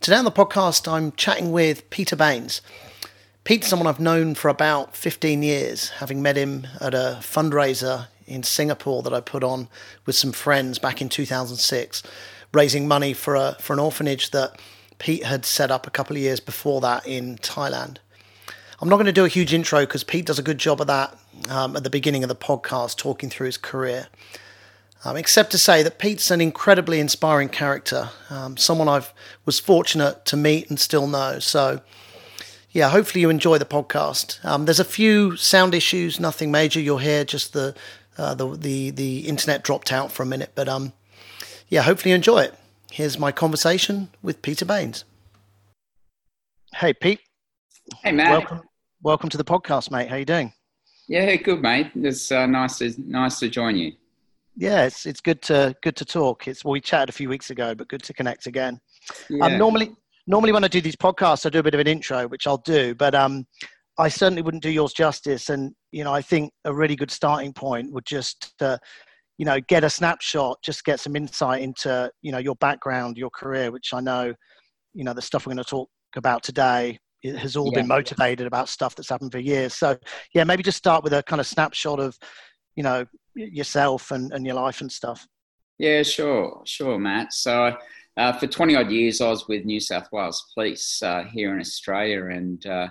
Today on the podcast, I'm chatting with Peter Baines. Pete's someone I've known for about 15 years, having met him at a fundraiser in Singapore that I put on with some friends back in 2006, raising money for a for an orphanage that Pete had set up a couple of years before that in Thailand. I'm not going to do a huge intro because Pete does a good job of that um, at the beginning of the podcast, talking through his career. Um, except to say that Pete's an incredibly inspiring character, um, someone I was fortunate to meet and still know. So, yeah, hopefully you enjoy the podcast. Um, there's a few sound issues, nothing major. You'll hear just the uh, the, the the internet dropped out for a minute, but um, yeah, hopefully you enjoy it. Here's my conversation with Peter Baines. Hey, Pete. Hey, Matt. Welcome, welcome to the podcast, mate. How you doing? Yeah, good, mate. It's uh, nice to nice to join you yeah, it's it's good to good to talk. It's well, we chatted a few weeks ago, but good to connect again. Yeah. Um, normally, normally when I do these podcasts, I do a bit of an intro, which I'll do, but um, I certainly wouldn't do yours justice. And you know, I think a really good starting point would just, uh, you know, get a snapshot, just get some insight into you know your background, your career, which I know, you know, the stuff we're going to talk about today it has all Yeah. been motivated about stuff that's happened for years. So yeah, maybe just start with a kind of snapshot of, you know, yourself and, and your life and stuff. Yeah, sure, sure, Matt. So, uh, for 20 odd years, I was with New South Wales Police uh, here in Australia and uh,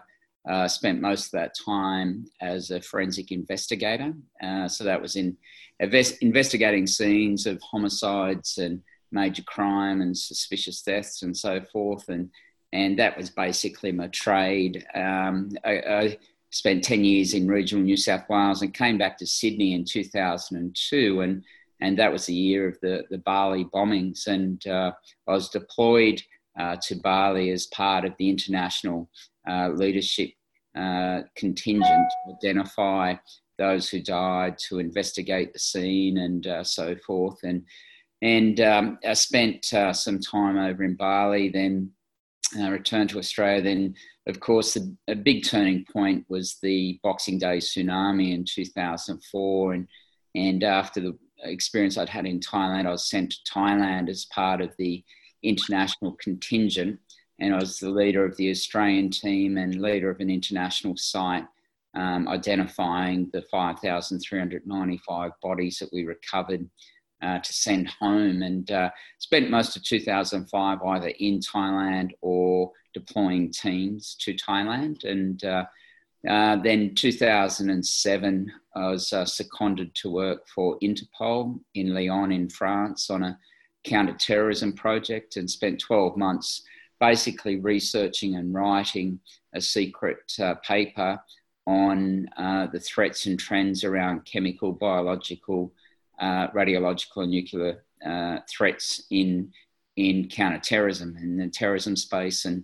uh, spent most of that time as a forensic investigator. Uh, so, that was in invest- investigating scenes of homicides and major crime and suspicious deaths and so forth. And, and that was basically my trade. Um, I, I spent 10 years in regional New South Wales and came back to Sydney in 2002. And, and that was the year of the, the Bali bombings. And uh, I was deployed uh, to Bali as part of the international uh, leadership uh, contingent to identify those who died, to investigate the scene, and uh, so forth. And, and um, I spent uh, some time over in Bali, then uh, returned to Australia. Then, of course, the, a big turning point was the Boxing Day tsunami in 2004. And, and after the experience I'd had in Thailand, I was sent to Thailand as part of the international contingent. And I was the leader of the Australian team and leader of an international site, um, identifying the 5,395 bodies that we recovered uh, to send home and uh, spent most of 2005 either in Thailand or deploying teams to Thailand. And uh, uh, then 2007, I was uh, seconded to work for Interpol in Lyon in France on a counter-terrorism project and spent 12 months basically researching and writing a secret uh, paper on the threats and trends around chemical, biological, uh, radiological and nuclear uh, threats in in counterterrorism in the terrorism space. And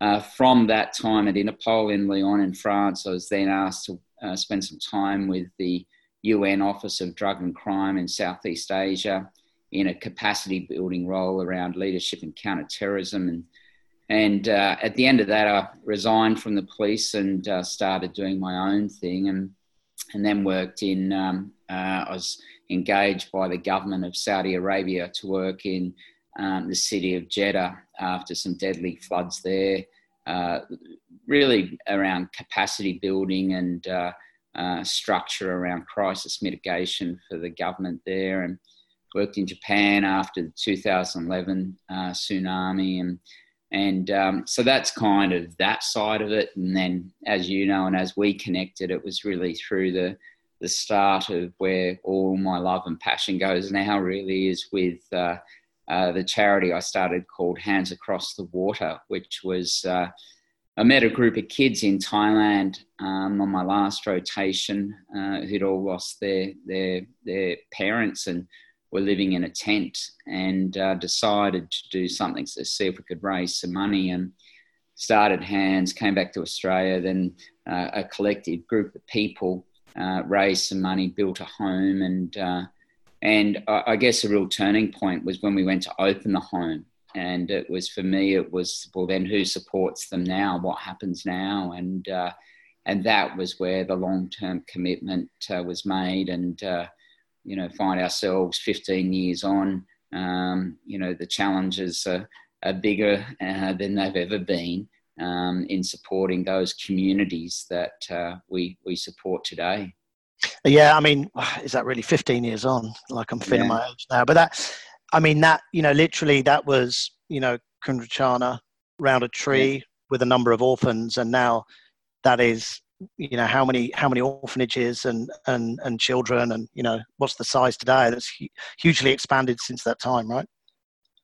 uh, from that time at Interpol in Lyon in France, I was then asked to uh, spend some time with the UN Office of Drug and Crime in Southeast Asia in a capacity building role around leadership and counterterrorism. And and uh, at the end of that, I resigned from the police and uh, started doing my own thing, and and then worked in. Um, I was engaged by the government of Saudi Arabia to work in um, the city of Jeddah after some deadly floods there, uh, really around capacity building and uh, uh, structure around crisis mitigation for the government there, and worked in Japan after the 2011 uh, tsunami and. And um, so that's kind of that side of it. And then, as you know, and as we connected, it was really through the the start of where all my love and passion goes now really is with uh, uh, the charity I started called Hands Across the Water, which was uh, I met a group of kids in Thailand um, on my last rotation uh, who'd all lost their their their parents and were living in a tent and uh, decided to do something to see if we could raise some money and started hands came back to australia then uh, a collective group of people uh, raised some money, built a home, and uh, and I, I guess a real turning point was when we went to open the home. And it was for me, it was well, then who supports them now? What happens now? And uh, and that was where the long term commitment uh, was made. And uh, you know, find ourselves 15 years on. Um, you know, the challenges are, are bigger uh, than they've ever been um, in supporting those communities that uh, we we support today. Yeah, I mean, is that really 15 years on? Like I'm feeling yeah. my age now, but that, I mean, that you know, literally, that was you know, Kundratjana round a tree yeah. with a number of orphans, and now that is you know how many how many orphanages and and and children and you know what's the size today that's hugely expanded since that time right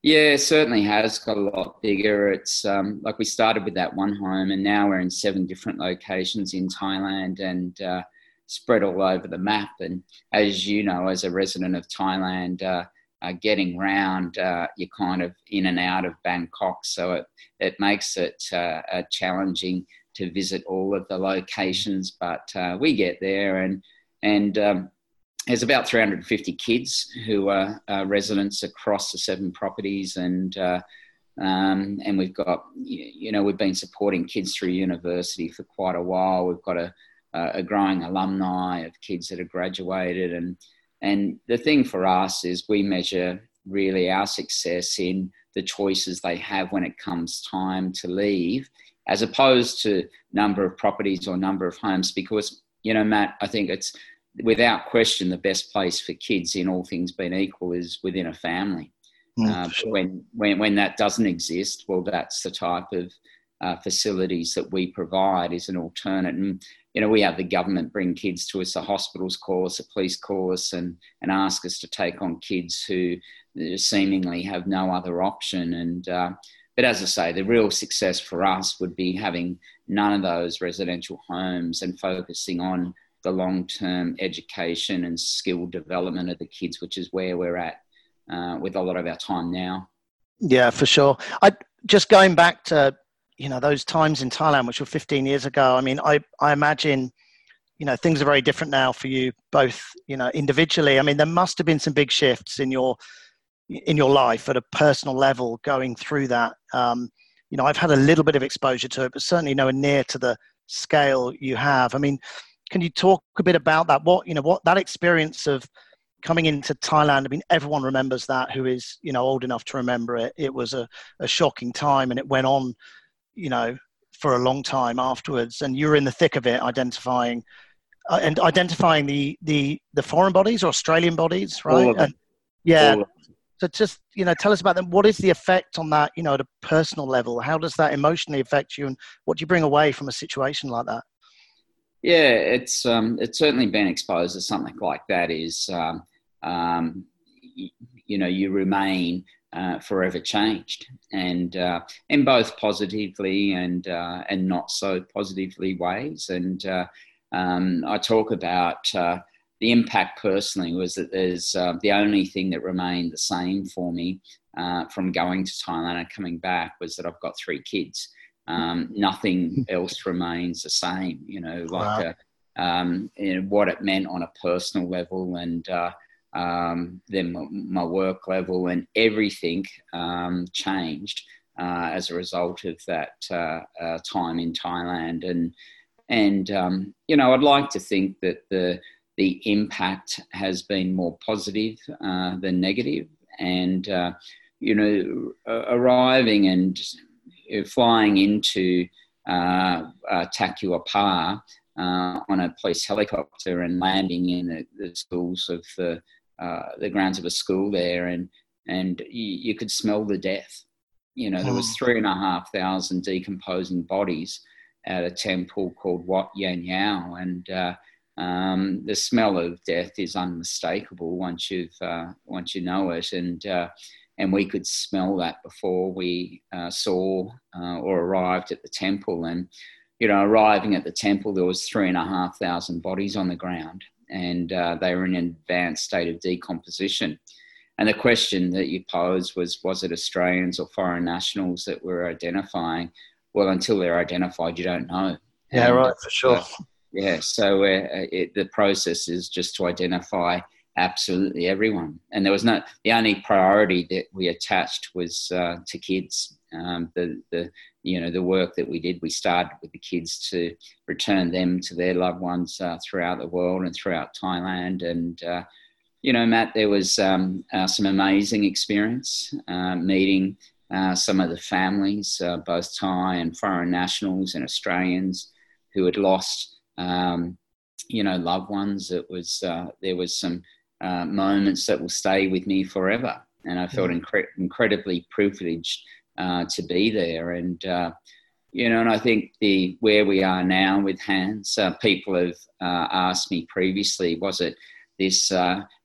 yeah, certainly has got a lot bigger. It's um, like we started with that one home, and now we're in seven different locations in Thailand and uh, spread all over the map. And as you know, as a resident of Thailand, uh, uh, getting round, uh, you're kind of in and out of Bangkok, so it it makes it uh, challenging to visit all of the locations. But uh, we get there, and and um, there's about 350 kids who are uh, residents across the seven properties and uh, um, and we've got you know we've been supporting kids through university for quite a while. We've got a, a growing alumni of kids that have graduated and and the thing for us is we measure really our success in the choices they have when it comes time to leave as opposed to number of properties or number of homes because you know matt i think it's without question, the best place for kids, in all things being equal, is within a family. Mm, uh, sure. when, when, when that doesn't exist, well, that's the type of uh, facilities that we provide is an alternate. And, you know, we have the government bring kids to us, a hospitals call us, a police call us, and, and ask us to take on kids who seemingly have no other option. And, uh, but as I say, the real success for us would be having none of those residential homes and focusing on the long term education and skill development of the kids, which is where we're at uh, with a lot of our time now. Yeah, for sure. I just going back to you know those times in Thailand, which were 15 years ago. I mean, I I imagine you know things are very different now for you both you know individually. I mean, there must have been some big shifts in your in your life at a personal level going through that. Um, you know, I've had a little bit of exposure to it, but certainly nowhere near to the scale you have. I mean, can you talk a bit about that? What you know, what that experience of coming into Thailand. I mean, everyone remembers that who is you know old enough to remember it. It was a, a shocking time, and it went on, you know, for a long time afterwards. And you were in the thick of it, identifying uh, and identifying the the the foreign bodies or Australian bodies, right? And, yeah. So just you know, tell us about them. What is the effect on that? You know, at a personal level, how does that emotionally affect you, and what do you bring away from a situation like that? Yeah, it's um, it's certainly been exposed to something like that. Is um, um, you, you, know you remain uh, forever changed, and uh, in both positively and uh, and not so positively ways. And uh, um, I talk about uh, the impact personally was that there's uh, the only thing that remained the same for me from going to Thailand and coming back was that I've got three kids. Um, nothing else remains the same, you know, like wow. a, um, you know, what it meant on a personal level and uh, um, then my, my, work level and everything um, changed uh, as a result of that uh, uh time in Thailand. And, and um, you know, I'd like to think that the, the impact has been more positive uh, than negative. And, uh, you know, arriving and flying into uh, uh, Takua Pa uh, on a police helicopter and landing in the, the schools of the, uh, the grounds of a school there, and and you, you could smell the death. You know, there was hmm. three and a half thousand decomposing bodies at a temple called Wat Yan Yao, and uh, um, the smell of death is unmistakable once you've uh, once you know it, and uh, and we could smell that before we uh, saw uh, or arrived at the temple. And you know, arriving at the temple, there was three and a half thousand bodies on the ground, and uh, they were in an advanced state of decomposition. And the question that you posed was, was it Australians or foreign nationals that were identifying? Well, until they're identified, you don't know. Yeah, and, right, for sure. Yeah, so uh, it, the process is just to identify absolutely everyone. And there was not the only priority that we attached was uh, to kids. Um, the the you know the work that we did, we started with the kids to return them to their loved ones uh, throughout the world and throughout Thailand, and uh, you know, Matt, there was um, uh, some amazing experience uh, meeting uh, some of the families, both Thai and foreign nationals and Australians, who had lost, um, you know, loved ones. It was there was some uh, moments that will stay with me forever, and I felt incre- incredibly privileged to be there. And you know, and I think the where we are now with hands, people have asked me previously, was it this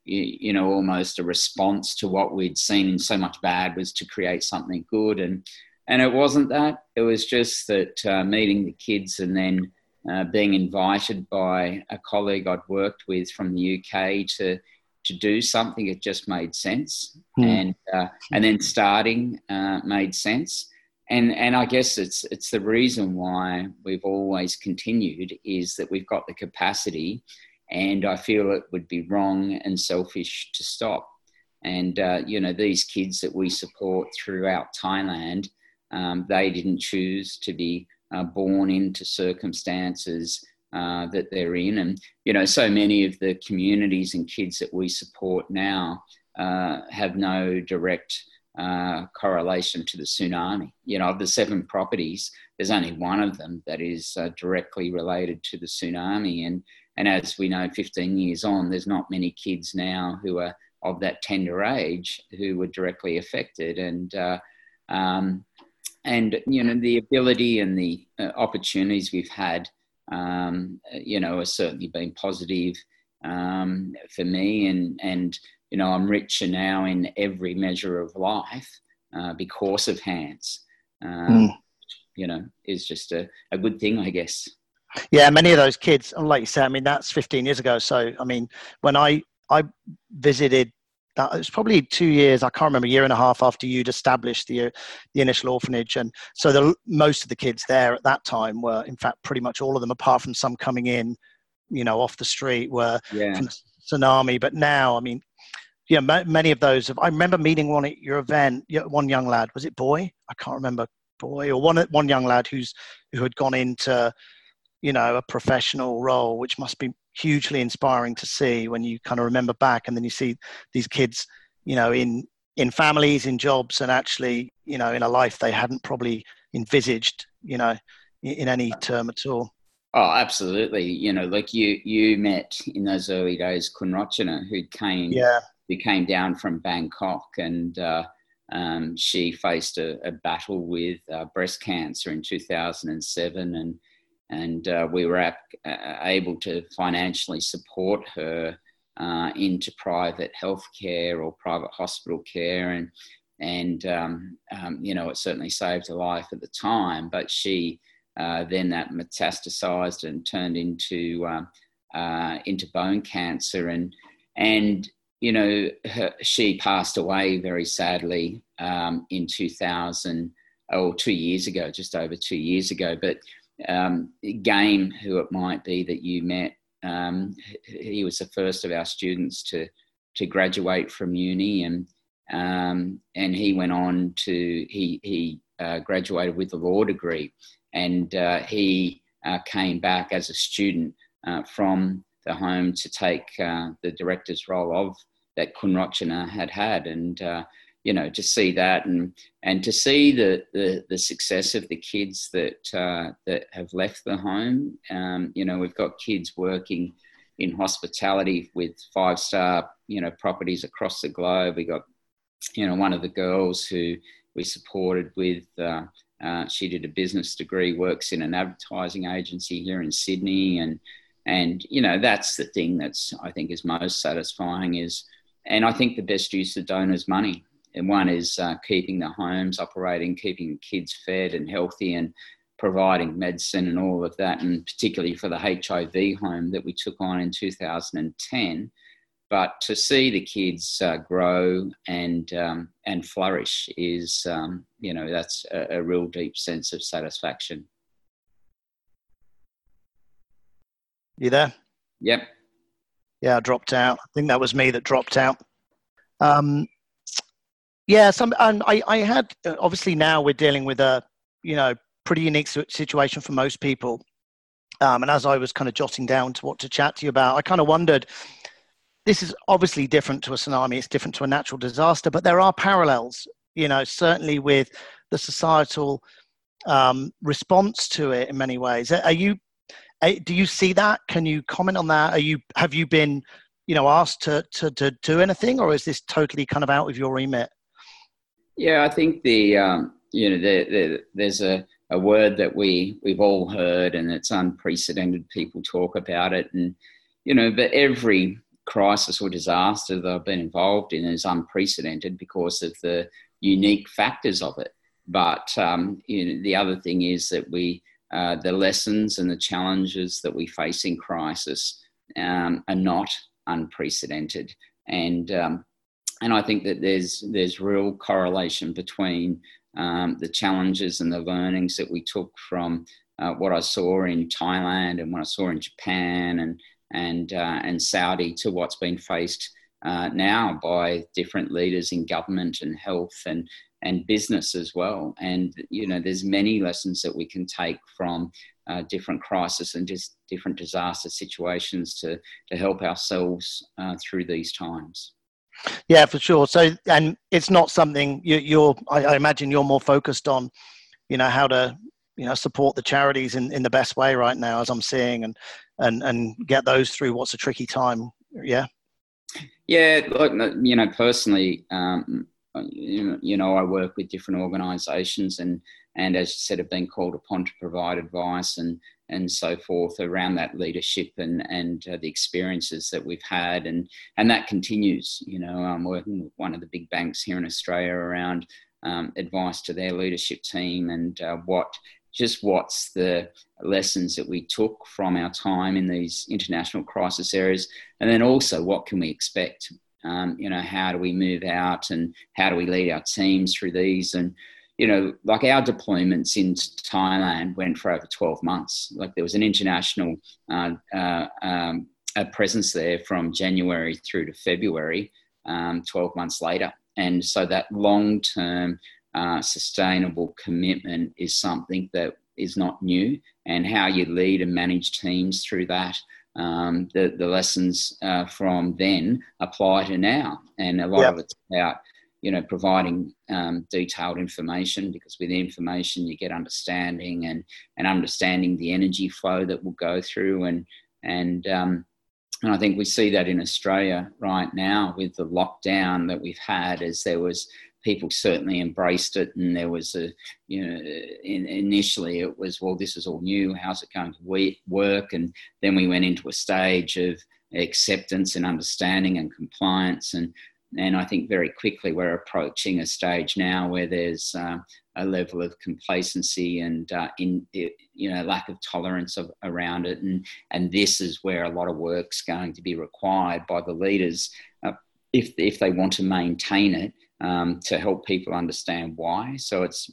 you, you, know, almost a response to what we'd seen in so much bad was to create something good. And, and it wasn't that. It was just that uh, meeting the kids and then uh, being invited by a colleague I'd worked with from the UK to, to do something, it just made sense. Mm. And, uh, and then starting uh, made sense. And, and I guess it's, it's the reason why we've always continued is that we've got the capacity and I feel it would be wrong and selfish to stop. And uh, you know, these kids that we support throughout Thailand, um, they didn't choose to be uh, born into circumstances uh, that they're in, and you know, so many of the communities and kids that we support now uh, have no direct. Uh, correlation to the tsunami. You know, of the seven properties, there's only one of them that is uh, directly related to the tsunami, and and as we know, 15 years on, there's not many kids now who are of that tender age who were directly affected. And, uh, um, and you know, the ability and the opportunities we've had, um, you know, has certainly been positive um, for me. And, and, you know, I'm richer now in every measure of life uh, because of hands. Mm. You know, is just a, a good thing, I guess. Yeah, many of those kids, and like you said, I mean, that's 15 years ago. So, I mean, when I I visited, that it was probably two years. I can't remember, a year and a half after you'd established the the initial orphanage, and so the most of the kids there at that time were, in fact, pretty much all of them, apart from some coming in, you know, off the street, were yeah. from tsunami. But now, I mean, yeah, many of those. Have, I remember meeting one at your event. One young lad, was it boy? I can't remember boy or one one young lad who's who had gone into you know a professional role which must be hugely inspiring to see when you kind of remember back and then you see these kids you know in in families in jobs and actually you know in a life they hadn't probably envisaged you know in any term at all. Oh absolutely. You know like you you met in those early days kunrochana who came yeah. who came down from bangkok and uh, um, she faced a, a battle with uh, breast cancer in 2007 and and uh, we were ap- uh, able to financially support her uh, into private healthcare or private hospital care, and and um, um, you know it certainly saved her life at the time. But she uh, then that metastasized and turned into um, uh, into bone cancer, and and you know her, she passed away very sadly um, in 2000 or two years ago, just over two years ago, but um, Game, who it might be that you met, um, he was the first of our students to to graduate from uni, and um, and he went on to he he uh, graduated with a law degree, and uh, he uh, came back as a student uh, from the home to take uh, the director's role of that Kunrochana had had, and uh, you know to see that and and to see the the, the success of the kids that uh, that have left the home. Um, you know we've got kids working in hospitality with five star you know properties across the globe. We got you know one of the girls who we supported with uh, uh, she did a business degree works in an advertising agency here in sydney. And and you know that's the thing that's i think is most satisfying is and i think the best use of donors money and one is uh, keeping the homes operating, keeping kids fed and healthy, and providing medicine and all of that, and particularly for the HIV home that we took on in 2010. But to see the kids uh, grow and um, and flourish is, um, you know, that's a, a real deep sense of satisfaction. You there? Yep. Yeah, I dropped out. I think that was me that dropped out. Um, yeah, some, and I, I had uh, obviously now we're dealing with a you know pretty unique situation for most people. Um, and as I was kind of jotting down to what to chat to you about, I kind of wondered this is obviously different to a tsunami. It's different to a natural disaster, but there are parallels. You know, certainly with the societal um, response to it in many ways. Are you? Do you see that? Can you comment on that? Are you? Have you been, you know, asked to to, to do anything, or is this totally kind of out of your remit? Yeah, I think the um, you know the, the, there's a, a word that we we've all heard, and it's unprecedented. People talk about it, and you know, but every crisis or disaster that I've been involved in is unprecedented because of the unique factors of it. But um, you know, the other thing is that we uh, the lessons and the challenges that we face in crisis um, are not unprecedented, and um, and I think that there's there's real correlation between um, the challenges and the learnings that we took from uh, what I saw in Thailand and what I saw in Japan and and uh, and Saudi to what's been faced uh, now by different leaders in government and health and and business as well. And you know, there's many lessons that we can take from uh, different crises and just different disaster situations to to help ourselves uh, through these times. Yeah, for sure. So, and it's not something you, are I, I, imagine you're more focused on, you know, how to, you know, support the charities in, in the best way right now, as I'm seeing, and and and get those through what's a tricky time. Yeah. Yeah, look, you know, personally, um, you know, I work with different organisations, and and as you said, have been called upon to provide advice and and so forth around that leadership and and uh, the experiences that we've had. And and that continues you know i'm working with one of the big banks here in australia around um, advice to their leadership team and uh, what just what's the lessons that we took from our time in these international crisis areas. And then also what can we expect? Um, you know how do we move out and how do we lead our teams through these? And you know, like our deployments in Thailand went for over 12 months. Like there was an international uh, uh, um, a presence there from January through to February, um, 12 months later. And so that long term uh, sustainable commitment is something that is not new. And how you lead and manage teams through that. Um, the, the lessons uh, from then apply to now. And a lot yep. of it's about you know, providing um, detailed information because with information you get understanding and, and understanding the energy flow that will go through. And and um, and I think we see that in Australia right now with the lockdown that we've had, as there was people certainly embraced it, and there was a you know in, initially it was well this is all new, how's it going to work, and then we went into a stage of acceptance and understanding and compliance. And and I think very quickly we're approaching a stage now where there's uh, a level of complacency and uh, in you know lack of tolerance of, around it, and and this is where a lot of work's going to be required by the leaders uh, if if they want to maintain it um, to help people understand why. So it's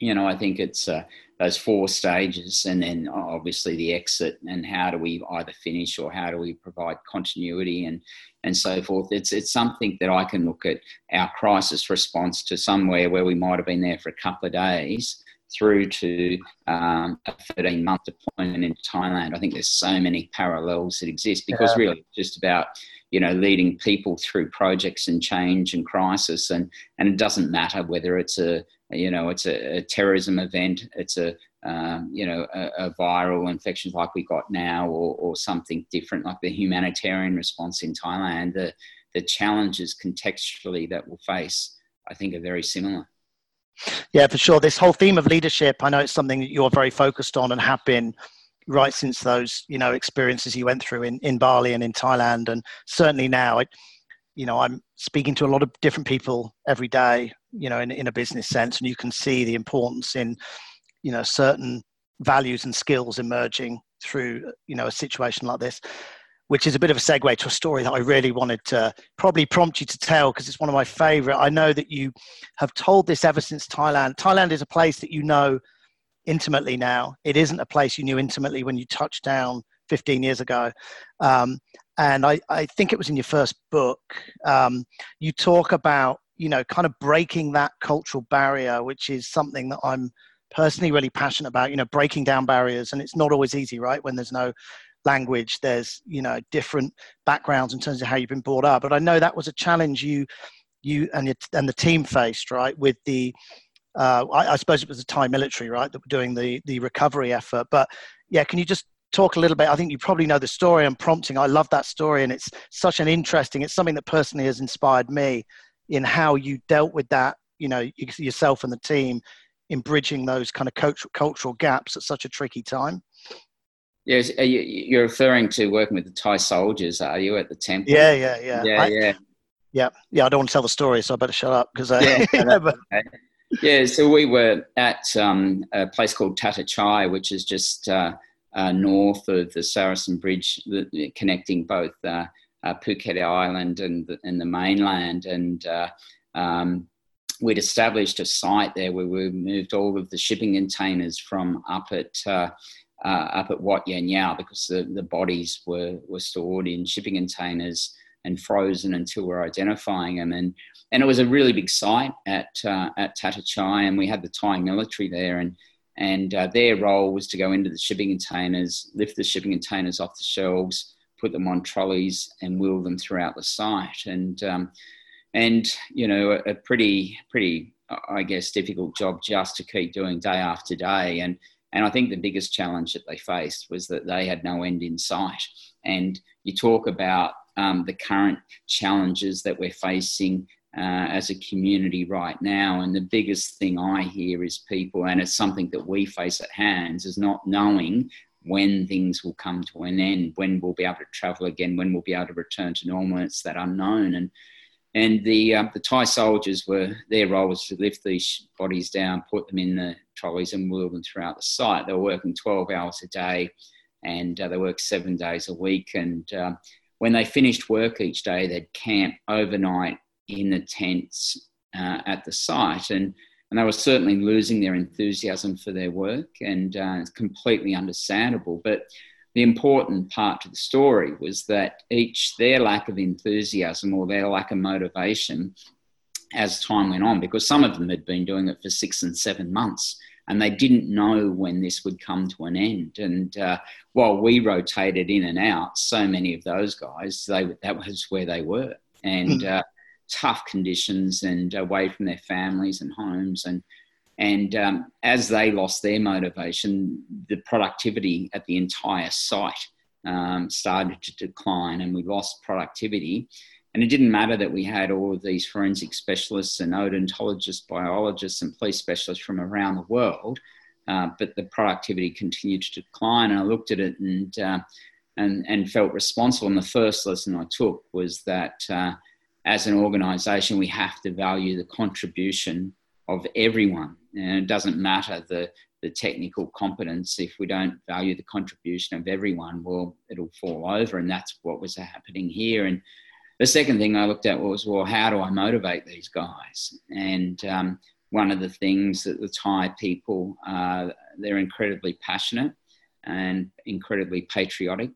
you know I think it's uh, those four stages, and then obviously the exit, and how do we either finish or how do we provide continuity and and so forth. It's it's something that I can look at our crisis response to somewhere where we might have been there for a couple of days through to um, a 13 month deployment in Thailand. I think there's so many parallels that exist because yeah. really it's just about you know leading people through projects and change and crisis and and it doesn't matter whether it's a you know, it's a, a terrorism event, it's a, um, you know, a, a, viral infection like we got now, or, or something different like the humanitarian response in Thailand. The, the challenges contextually that we'll face, I think, are very similar. Yeah, for sure. This whole theme of leadership, I know it's something that you're very focused on and have been right since those, you know, experiences you went through in, in Bali and in Thailand, and certainly now. I, you know, I'm speaking to a lot of different people every day, you know, in, in a business sense, and you can see the importance in, you know, certain values and skills emerging through, you know, a situation like this, which is a bit of a segue to a story that I really wanted to probably prompt you to tell because it's one of my favorite. I know that you have told this ever since Thailand. Thailand is a place that you know intimately now. It isn't a place you knew intimately when you touched down 15 years ago. Um, and I, I think it was in your first book, um, you talk about, you know, kind of breaking that cultural barrier, which is something that I'm personally really passionate about, you know, breaking down barriers. And it's not always easy, right? When there's no language. There's you know different backgrounds in terms of how you've been brought up. But I know that was a challenge you you and your, and the team faced right with the. Uh, I, I suppose it was the Thai military, right, that were doing the the recovery effort. But yeah, can you just talk a little bit? I think you probably know the story I'm prompting. I love that story, and it's such an interesting. It's something that personally has inspired me in how you dealt with that. You know, yourself and the team in bridging those kind of cultural cultural gaps at such a tricky time. Yes, you're referring to working with the Thai soldiers, are you, at the temple? Yeah, yeah, yeah. Yeah, I, yeah. Yeah, yeah. I don't want to tell the story, so I better shut up because. Yeah, but... yeah, so we were at um, a place called Tata Chai, which is just uh, uh, north of the Sarasin Bridge, the, connecting both uh, uh, Phuket Island and the, and the mainland. And uh, um, we'd established a site there where we moved all of the shipping containers from up at uh, up at Wat Yan Yao because the, the bodies were, were stored in shipping containers and frozen until we're identifying them. And, and it was a really big site at, uh, at Tata Chai, and we had the Thai military there. And, and uh, their role was to go into the shipping containers, lift the shipping containers off the shelves, put them on trolleys, and wheel them throughout the site. And, um, and you know, a, a pretty, pretty, I guess, difficult job just to keep doing day after day. And and I think the biggest challenge that they faced was that they had no end in sight. And you talk about um, the current challenges that we're facing uh, as a community right now. And the biggest thing I hear is people, and it's something that we face at hands, is not knowing when things will come to an end, when we'll be able to travel again, when we'll be able to return to normal. It's that unknown. And and the uh, the Thai soldiers were their role was to lift these bodies down, put them in the trolleys, and wheel them throughout the site. They were working 12 hours a day, and uh, they worked seven days a week. And uh, when they finished work each day, they'd camp overnight in the tents uh, at the site, and and they were certainly losing their enthusiasm for their work, and uh, it's completely understandable. But the important part to the story was that each their lack of enthusiasm or their lack of motivation as time went on because some of them had been doing it for six and seven months and they didn't know when this would come to an end and uh, while we rotated in and out so many of those guys they that was where they were and mm. uh, tough conditions and away from their families and homes and and um, as they lost their motivation, the productivity at the entire site um, started to decline, and we lost productivity. And it didn't matter that we had all of these forensic specialists and odontologists, biologists, and police specialists from around the world, uh, but the productivity continued to decline. And I looked at it and uh, and, and felt responsible. And the first lesson I took was that uh, as an organisation, we have to value the contribution of everyone and it doesn't matter the, the technical competence if we don't value the contribution of everyone well it'll fall over and that's what was happening here and the second thing i looked at was well how do i motivate these guys? And um, one of the things that the thai people uh, they're incredibly passionate and incredibly patriotic.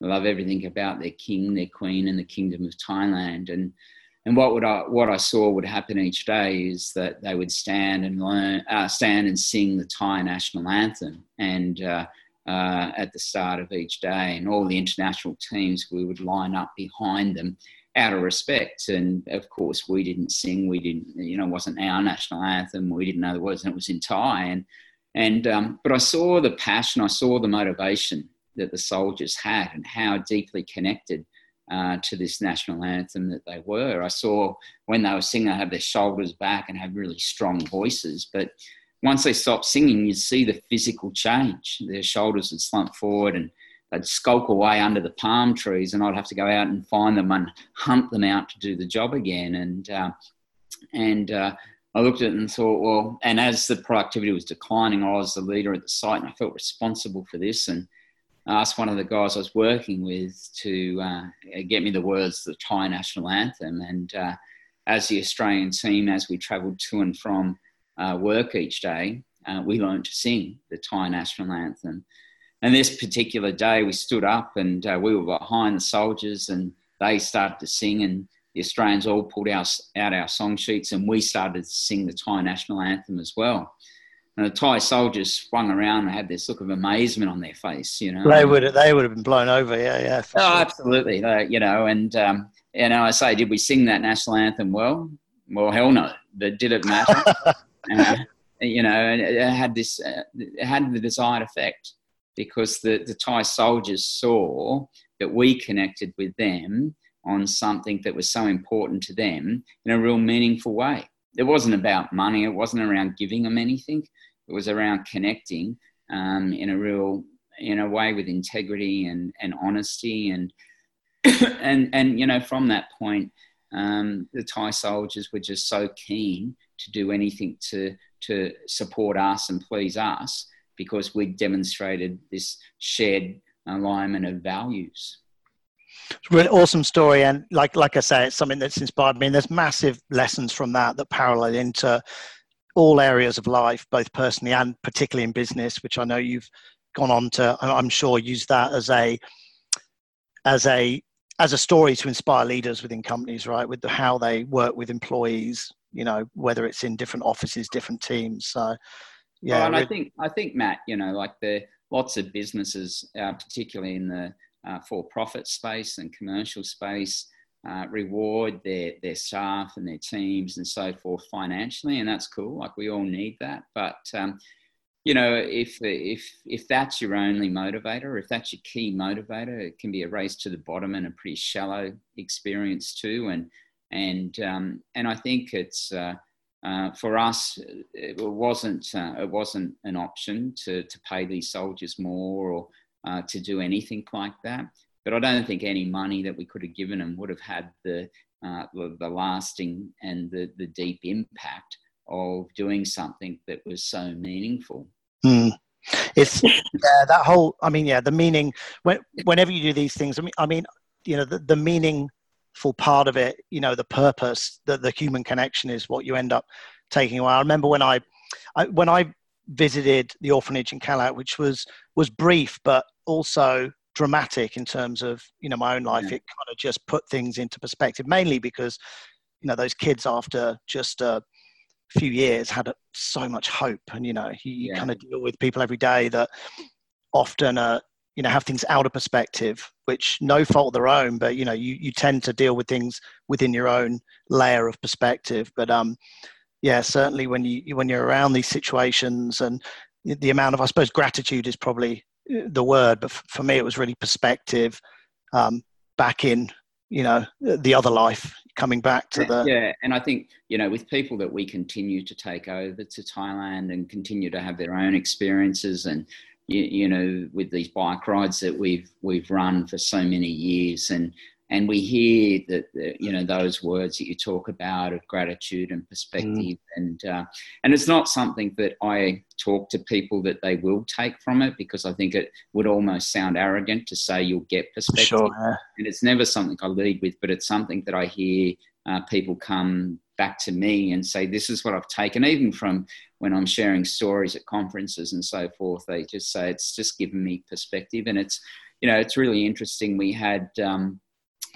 They love everything about their king their queen and the kingdom of thailand. And and what would I what I saw would happen each day is that they would stand and learn, uh, stand and sing the Thai national anthem, and uh, uh, at the start of each day, and all the international teams we would line up behind them out of respect. And of course, we didn't sing. We didn't, you know, it wasn't our national anthem. We didn't know the words, and it was in Thai. And and um, but I saw the passion. I saw the motivation that the soldiers had, and how deeply connected uh, to this national anthem that they were. I saw when they were singing, they have their shoulders back and have really strong voices. But once they stopped singing, you'd see the physical change. Their shoulders would slump forward and they'd skulk away under the palm trees, and I'd have to go out and find them and hunt them out to do the job again. And uh, and uh, I looked at it and thought, well, and as the productivity was declining, I was the leader at the site, and I felt responsible for this. And I asked one of the guys I was working with to uh, get me the words the Thai national anthem. And uh, as the Australian team, as we travelled to and from uh, work each day, uh, we learned to sing the Thai national anthem. And this particular day, we stood up and uh, we were behind the soldiers, and they started to sing. And the Australians all pulled our, out our song sheets, and we started to sing the Thai national anthem as well. And the Thai soldiers swung around and had this look of amazement on their face, you know. They would they would have been blown over, yeah, yeah. Oh, sure. absolutely, uh, you know. And um, you know, I say, did we sing that national anthem well? Well, hell no. But did it matter? uh, you know, and it had this, uh, it had the desired effect because the, the Thai soldiers saw that we connected with them on something that was so important to them in a real meaningful way. It wasn't about money, it wasn't around giving them anything, it was around connecting um, in a real in a way with integrity and, and honesty and and and you know from that point um, the Thai soldiers were just so keen to do anything to to support us and please us because we demonstrated this shared alignment of values. It's really awesome story, and like like I say, it's something that's inspired me. And there's massive lessons from that that parallel into all areas of life, both personally and particularly in business, which I know you've gone on to. I'm sure use that as a as a as a story to inspire leaders within companies, right? With the, how they work with employees, you know, whether it's in different offices, different teams. So, yeah. Well, and I think I think Matt, you know, like the lots of businesses, uh, particularly in the uh, for-profit space and commercial space, uh, reward their their staff and their teams and so forth financially, and that's cool. Like we all need that, but um, you know, if if if that's your only motivator, if that's your key motivator, it can be a race to the bottom and a pretty shallow experience too. And and um, and I think it's uh, uh, for us, it wasn't uh, it wasn't an option to to pay these soldiers more or uh, to do anything like that. But I don't think any money that we could have given them would have had the uh, the, the, lasting and the, the deep impact of doing something that was so meaningful. Mm. It's that whole. I mean, yeah, the meaning. When, whenever you do these things, I mean, I mean, you know, the, the meaning full part of it you know the purpose that the human connection is what you end up taking away i remember when i, I when i visited the orphanage in Khao Lak, which was was brief but also dramatic in terms of you know my own life yeah. it kind of just put things into perspective mainly because you know those kids after just a few years had so much hope and you know you, you yeah. kind of deal with people every day that often are you know have things out of perspective which no fault of their own but you know you, you tend to deal with things within your own layer of perspective. But um yeah certainly when you when you're around these situations and the amount of i suppose gratitude is probably uh, the word but for me it was really perspective um back in you know the other life coming back to the yeah and i think you know with people that we continue to take over to thailand and continue to have their own experiences and you, you, know, with these bike rides that we've we've run for so many years, and and we hear that you know those words that you talk about of gratitude and perspective, mm. and uh, and it's not something that I talk to people that they will take from it because I think it would almost sound arrogant to say you'll get perspective, sure. and it's never something I lead with, but it's something that I hear uh, people come back to me and say, This is what I've taken, even from when I'm sharing stories at conferences and so forth. They just say, It's just given me perspective. And it's, you know, it's really interesting. We had um,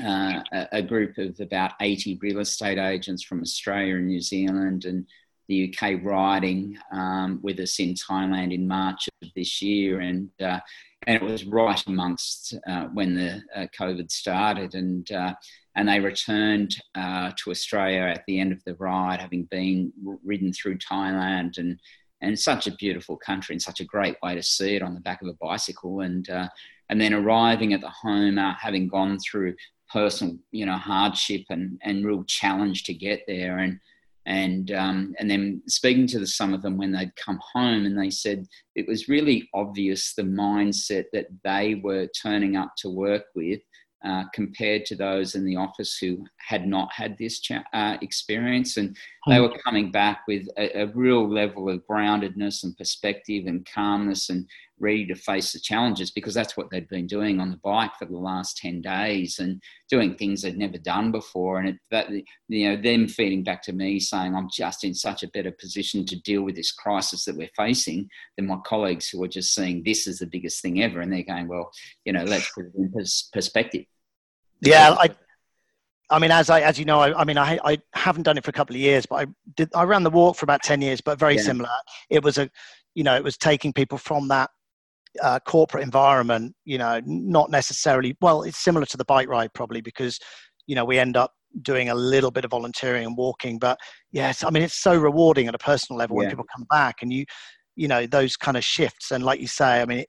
uh, a group of about 80 real estate agents from Australia and New Zealand and the UK riding um, with us in Thailand in March of this year. And uh, and it was right amongst uh, when the uh, COVID started, and uh, and they returned uh, to Australia at the end of the ride, having been ridden through Thailand. And and such a beautiful country and such a great way to see it on the back of a bicycle, and uh, and then arriving at the home, having gone through personal you know hardship and and real challenge to get there, and and um, and then speaking to the, some of them when they'd come home and they said it was really obvious the mindset that they were turning up to work with uh, compared to those in the office who had not had this cha- uh, experience. And they hmm. were coming back with a, a, real level of groundedness and perspective and calmness and ready to face the challenges because that's what they'd been doing on the bike for the last 10 days and doing things they'd never done before. And it, that, you know, them feeding back to me saying, I'm just in such a better position to deal with this crisis that we're facing than my colleagues who are just seeing this as the biggest thing ever. And they're going, well, you know, let's put it in pers- perspective. Yeah, I, I mean, as I, as you know, I, I, mean, I, I haven't done it for a couple of years, but I did, I ran the walk for about 10 years, but very yeah. similar. It was a, you know, it was taking people from that uh, corporate environment, you know, not necessarily, well, it's similar to the bike ride probably because, you know, we end up doing a little bit of volunteering and walking, but yes, I mean, it's so rewarding at a personal level yeah. when people come back and you, you know, those kind of shifts. And like you say, I mean, it,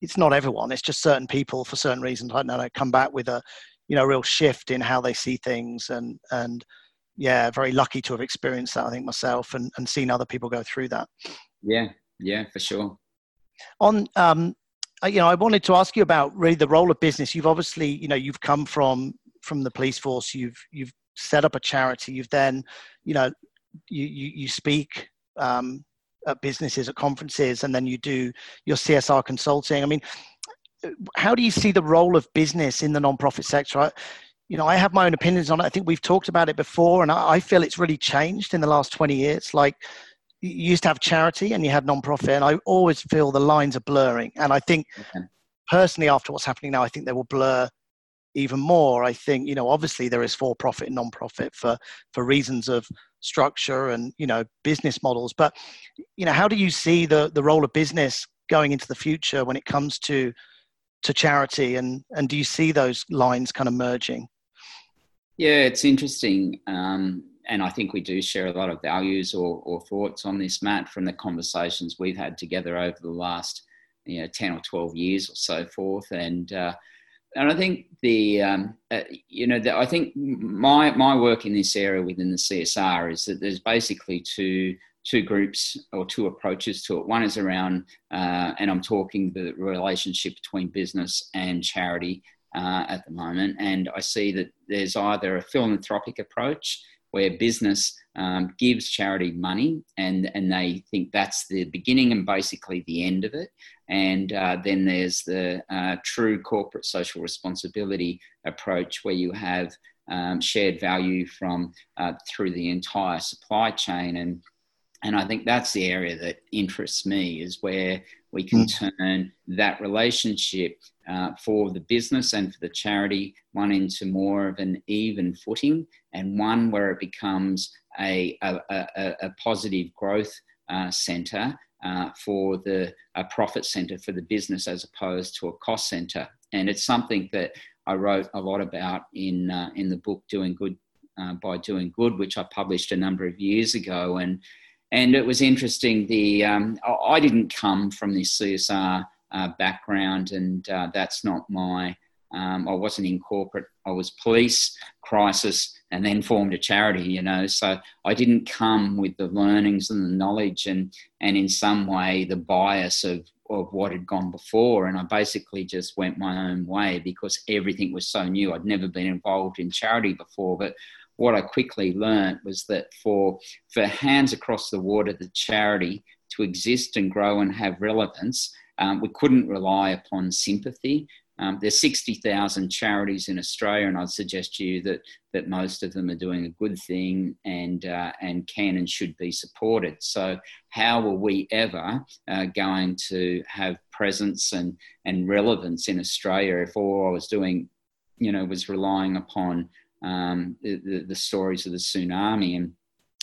it's not everyone, it's just certain people for certain reasons. I don't know, come back with a, you know real shift in how they see things. And and yeah very lucky to have experienced that i think myself and, and seen other people go through that. Yeah yeah for sure. On um you know i wanted to ask you about really the role of business. You've obviously you know you've come from from the police force. You've you've set up a charity. You've then you know you you, you speak um at businesses at conferences and then you do your csr consulting. I mean how do you see the role of business in the nonprofit sector? I, you know, I have my own opinions on it. I think we've talked about it before, and I, I feel it's really changed in the last 20 years. Like, you used to have charity and you had nonprofit, and I always feel the lines are blurring. And I think, okay. personally, after what's happening now, I think they will blur even more. I think, you know, obviously there is for profit and non-profit for for reasons of structure and you know business models. But you know, how do you see the the role of business going into the future when it comes to to charity and and do you see those lines kind of merging? Yeah it's interesting um, and i think we do share a lot of values or, or thoughts on this matt from the conversations we've had together over the last you know 10 or 12 years or so forth. And uh, and I think the um, uh, you know the, I think my my work in this area within the CSR is that there's basically two two groups or two approaches to it. One is around, uh, and I'm talking the relationship between business and charity uh, at the moment. And I see that there's either a philanthropic approach where business um, gives charity money and, and they think that's the beginning and basically the end of it. And uh, then there's the uh, true corporate social responsibility approach where you have um, shared value from uh, through the entire supply chain and and I think that's the area that interests me is where we can mm. turn that relationship uh, for the business and for the charity one into more of an even footing and one where it becomes a, a, a, a positive growth uh, center uh, for the a profit center for the business as opposed to a cost center. And it's something that I wrote a lot about in uh, in the book Doing Good uh, by Doing Good, which I published a number of years ago. And and it was interesting. The um, I didn't come from this CSR uh, background, and uh, that's not my. Um, I wasn't in corporate. I was police, crisis, and then formed a charity. You know, so I didn't come with the learnings and the knowledge, and and in some way the bias of of what had gone before. And I basically just went my own way because everything was so new. I'd never been involved in charity before, but what I quickly learned was that for, for Hands Across the Water, the charity, to exist and grow and have relevance, um, we couldn't rely upon sympathy. Um, there's 60,000 charities in Australia, and I'd suggest to you that, that most of them are doing a good thing and, uh, and can and should be supported. So, how were we ever uh, going to have presence and, and relevance in Australia if all I was doing, you know, was relying upon um, the, the, stories of the tsunami. And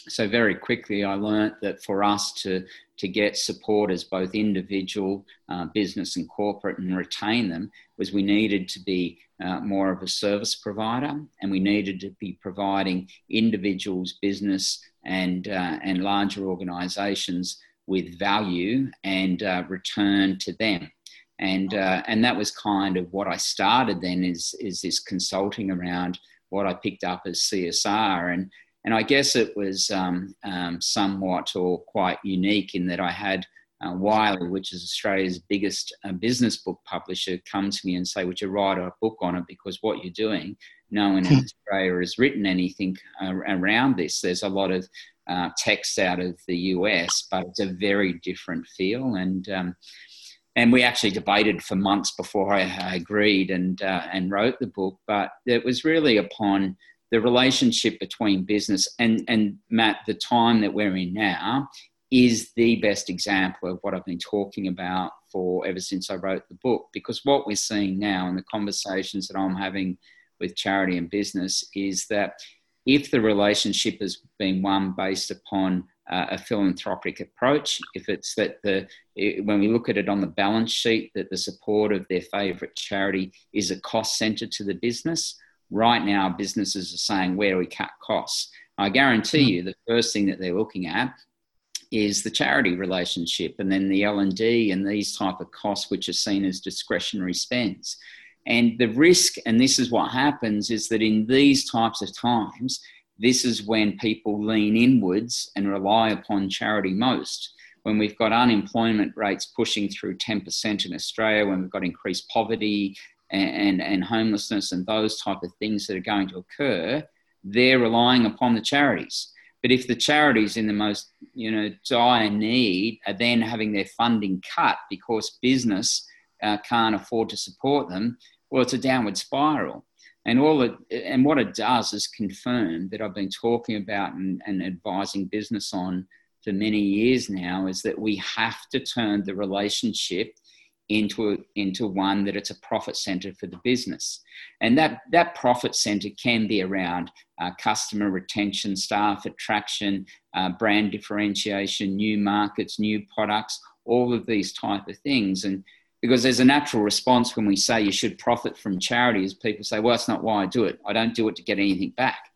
so very quickly, I learnt that for us to, to get support as both individual, uh, business, and corporate and retain them was we needed to be uh, more of a service provider and we needed to be providing individuals, business, and, uh, and larger organizations with value and uh, return to them and uh, and that was kind of what I started then is is this consulting around what I picked up as CSR. And, and I guess it was um, um, somewhat or quite unique in that I had uh, Wiley, which is Australia's biggest uh, business book publisher, come to me and say, Would you write a book on it? Because what you're doing, no one in Australia has written anything uh, around this. There's a lot of uh, text out of the US, but it's a very different feel. And um, and we actually debated for months before I, agreed and uh, and wrote the book. But it was really upon the relationship between business and and Matt, the time that we're in now is the best example of what I've been talking about for ever since I wrote the book. Because what we're seeing now and the conversations that I'm having with charity and business is that if the relationship has been one based upon uh, a philanthropic approach, if it's that the it, when we look at it on the balance sheet, that the support of their favourite charity is a cost centre to the business. Right now, businesses are saying where do we cut costs. I guarantee hmm. you, the first thing that they're looking at is the charity relationship, and then the L and D and these type of costs, which are seen as discretionary spends. And the risk, and this is what happens, is that in these types of times, this is when people lean inwards and rely upon charity most. When we've got unemployment rates pushing through 10% in Australia, when we've got increased poverty and, and, and homelessness and those type of things that are going to occur, they're relying upon the charities. But if the charities in the most you know dire need are then having their funding cut because business uh, can't afford to support them, well, it's a downward spiral. And all it, and what it does is confirm that I've been talking about and, and advising business on for many years now is that we have to turn the relationship into into one that it's a profit center for the business. And that that profit center can be around uh, customer retention staff attraction uh, brand differentiation new markets new products all of these type of things. And because there's a natural response when we say you should profit from charity is people say well that's not why i do it. I don't do it to get anything back.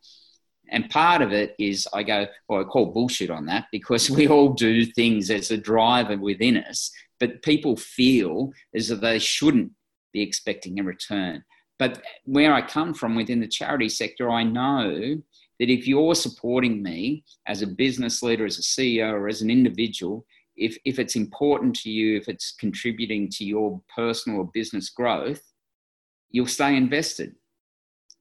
And part of it is i go well i call bullshit on that because we all do things as a driver within us but people feel as though they shouldn't be expecting a return. But where i come from within the charity sector i know that if you're supporting me as a business leader as a ceo or as an individual if, if it's important to you, if it's contributing to your personal or business growth, you'll stay invested.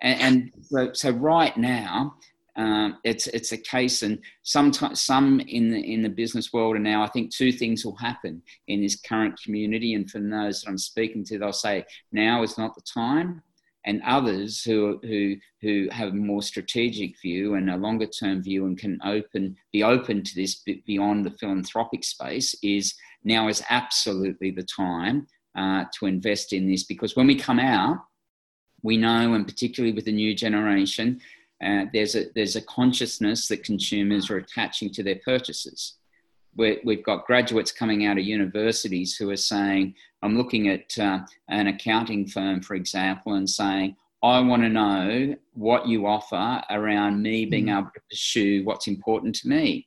And, and so, so, right now, um, it's it's a case, and sometimes some in the in the business world, and now I think two things will happen in this current community, and for those that I'm speaking to, they'll say now is not the time, and others who, who, who have a more strategic view and a longer term view and can open, be open to this beyond the philanthropic space is now is absolutely the time uh, to invest in this. Because when we come out, we know, and particularly with the new generation, uh, there's, a, there's a consciousness that consumers are attaching to their purchases we have got graduates coming out of universities who are saying, I'm looking at uh, an accounting firm, for example, and saying, I want to know what you offer around me being mm. able to pursue what's important to me.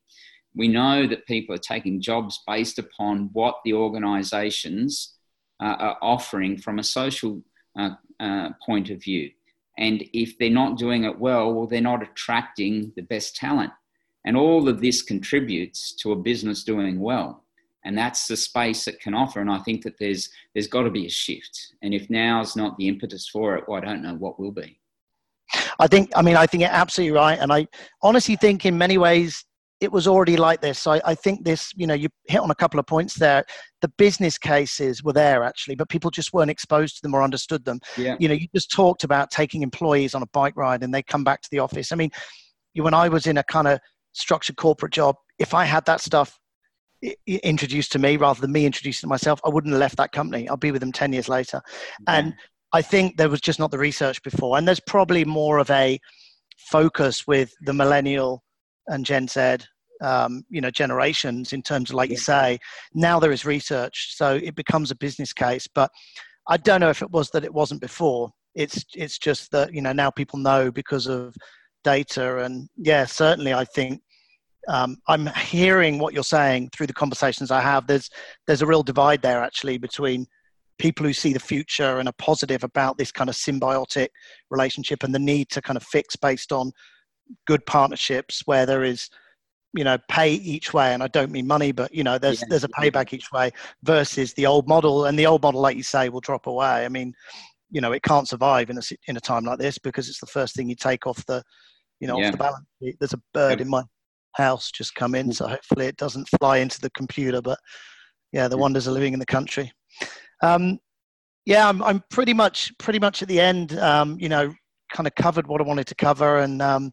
We know that people are taking jobs based upon what the organisations uh, are offering from a social uh, uh, point of view. And if they're not doing it well, well, they're not attracting the best talent. And all of this contributes to a business doing well. And that's the space it can offer. And I think that there's there's got to be a shift. And if now's not the impetus for it, well, I don't know what will be. I think I mean I think you're absolutely right. And I honestly think in many ways it was already like this. So I, I, think this, you know, you hit on a couple of points there. The business cases were there actually, but people just weren't exposed to them or understood them. Yeah. You know, you just talked about taking employees on a bike ride and they come back to the office. I mean, you when I was in a kind of structured corporate job, if I had that stuff introduced to me rather than me introducing myself, I wouldn't have left that company. I'll be with them 10 years later. Yeah. And I think there was just not the research before. And there's probably more of a focus with the millennial and Gen Z, um, you know, generations in terms of, like yeah. you say, now there is research. So it becomes a business case. But I don't know if it was that it wasn't before. It's, it's just that, you know, now people know because of data. And yeah, certainly, I think um, I'm hearing what you're saying through the conversations I have. There's there's a real divide there actually between people who see the future and are positive about this kind of symbiotic relationship and the need to kind of fix based on good partnerships where there is you know pay each way and i don't mean money but you know there's yeah. there's a payback each way versus the old model and the old model like you say will drop away i mean you know it can't survive in a in a time like this because it's the first thing you take off the you know, yeah. off the balance sheet. There's a bird in my house just come in, so hopefully it doesn't fly into the computer. But yeah, the wonders of living in the country. Um, yeah, I'm, I'm pretty much pretty much at the end. Um, you know, kind of covered what I wanted to cover, and um,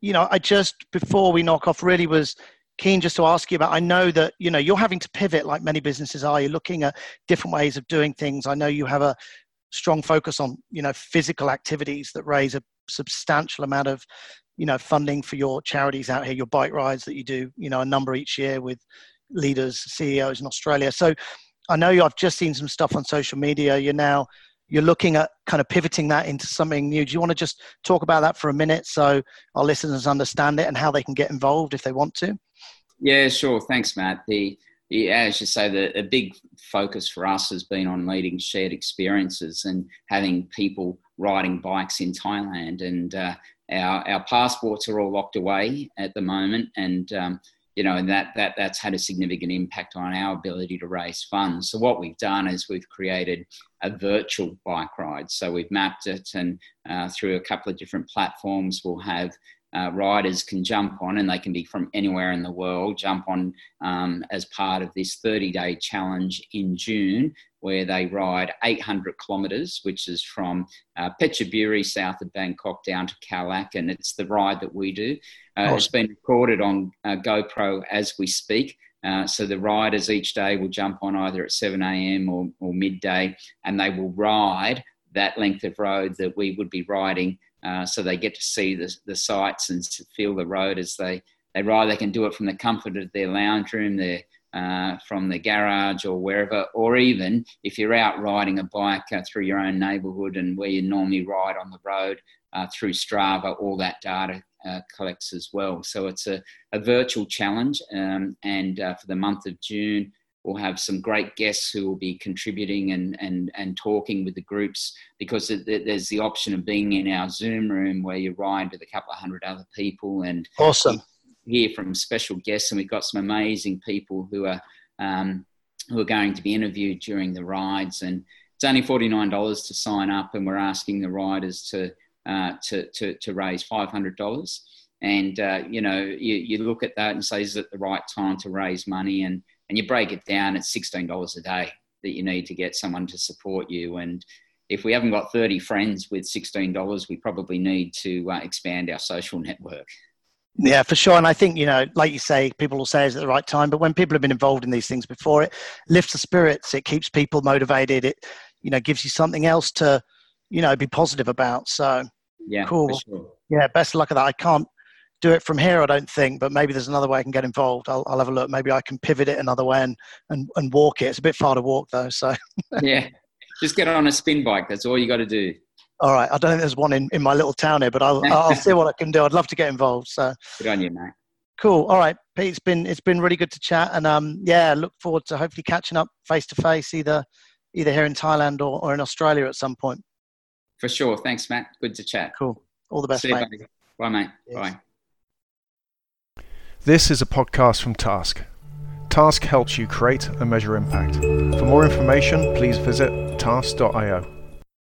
you know, I just before we knock off, really was keen just to ask you about. I know that you know you're having to pivot like many businesses are. You're looking at different ways of doing things. I know you have a strong focus on you know physical activities that raise a substantial amount of you know funding for your charities out here your bike rides that you do you know a number each year with leaders ceos in australia. So i know you i've just seen some stuff on social media. You're now you're looking at kind of pivoting that into something new. Do you want to just talk about that for a minute so our listeners understand it and how they can get involved if they want to? Yeah sure. Thanks matt. The yeah, as you say, the a big focus for us has been on leading shared experiences and having people riding bikes in Thailand. And uh, our our passports are all locked away at the moment, and um, you know, and that that that's had a significant impact on our ability to raise funds. So what we've done is we've created a virtual bike ride. So we've mapped it, and uh, through a couple of different platforms, we'll have uh, riders can jump on, and they can be from anywhere in the world, jump on um, as part of this 30 day challenge in June, where they ride 800 kilometres, which is from uh, Phetchaburi, south of Bangkok, down to Khao Lak, and it's the ride that we do. Uh, awesome. It's been recorded on uh, GoPro as we speak. Uh, so the riders each day will jump on either at 7 a.m. Or, or midday, and they will ride that length of road that we would be riding uh, so they get to see the, the sights and feel the road as they, they ride. They can do it from the comfort of their lounge room, their, uh, from the garage or wherever, or even if you're out riding a bike uh, through your own neighbourhood and where you normally ride on the road uh, through Strava, all that data uh, collects as well. So it's a, a virtual challenge, um, and for the month of June, We'll have some great guests who will be contributing and, and, and talking with the groups because there's the option of being in our Zoom room where you ride with a couple of hundred other people and awesome. hear from special guests. And we've got some amazing people who are, um, who are going to be interviewed during the rides. And it's only $49 to sign up, and we're asking the riders to, uh, to, to, to raise $500 and uh, you know you, you look at that and say is it the right time to raise money and and you break it down, it's $16 a day that you need to get someone to support you. And if we haven't got 30 friends with $16, we probably need to uh, expand our social network. Yeah, for sure. And I think, you know, like you say, people will say it's at the right time, but when people have been involved in these things before, it lifts the spirits, it keeps people motivated, it, you know, gives you something else to, you know, be positive about. So, yeah, cool. Sure. Yeah, best of luck at that. I can't do it from here, I don't think, but maybe there's another way I can get involved. I'll, I'll have a look. Maybe I can pivot it another way and, and, and walk it. It's a bit far to walk though. So yeah, just get on a spin bike. That's all you got to do. All right. I don't think there's one in, in my little town here, but I'll, I'll see what I can do. I'd love to get involved. So good on you, mate. Cool. All right, Pete. It's been it's been really good to chat, and um, yeah, look forward to hopefully catching up face to face, either either here in Thailand or, or in Australia at some point. For sure. Thanks, Matt. Good to chat. Cool. All the best, See mate. You, Bye, mate. Yes. Bye. This is a podcast from Task. Task helps you create and measure impact. For more information, please visit task.io.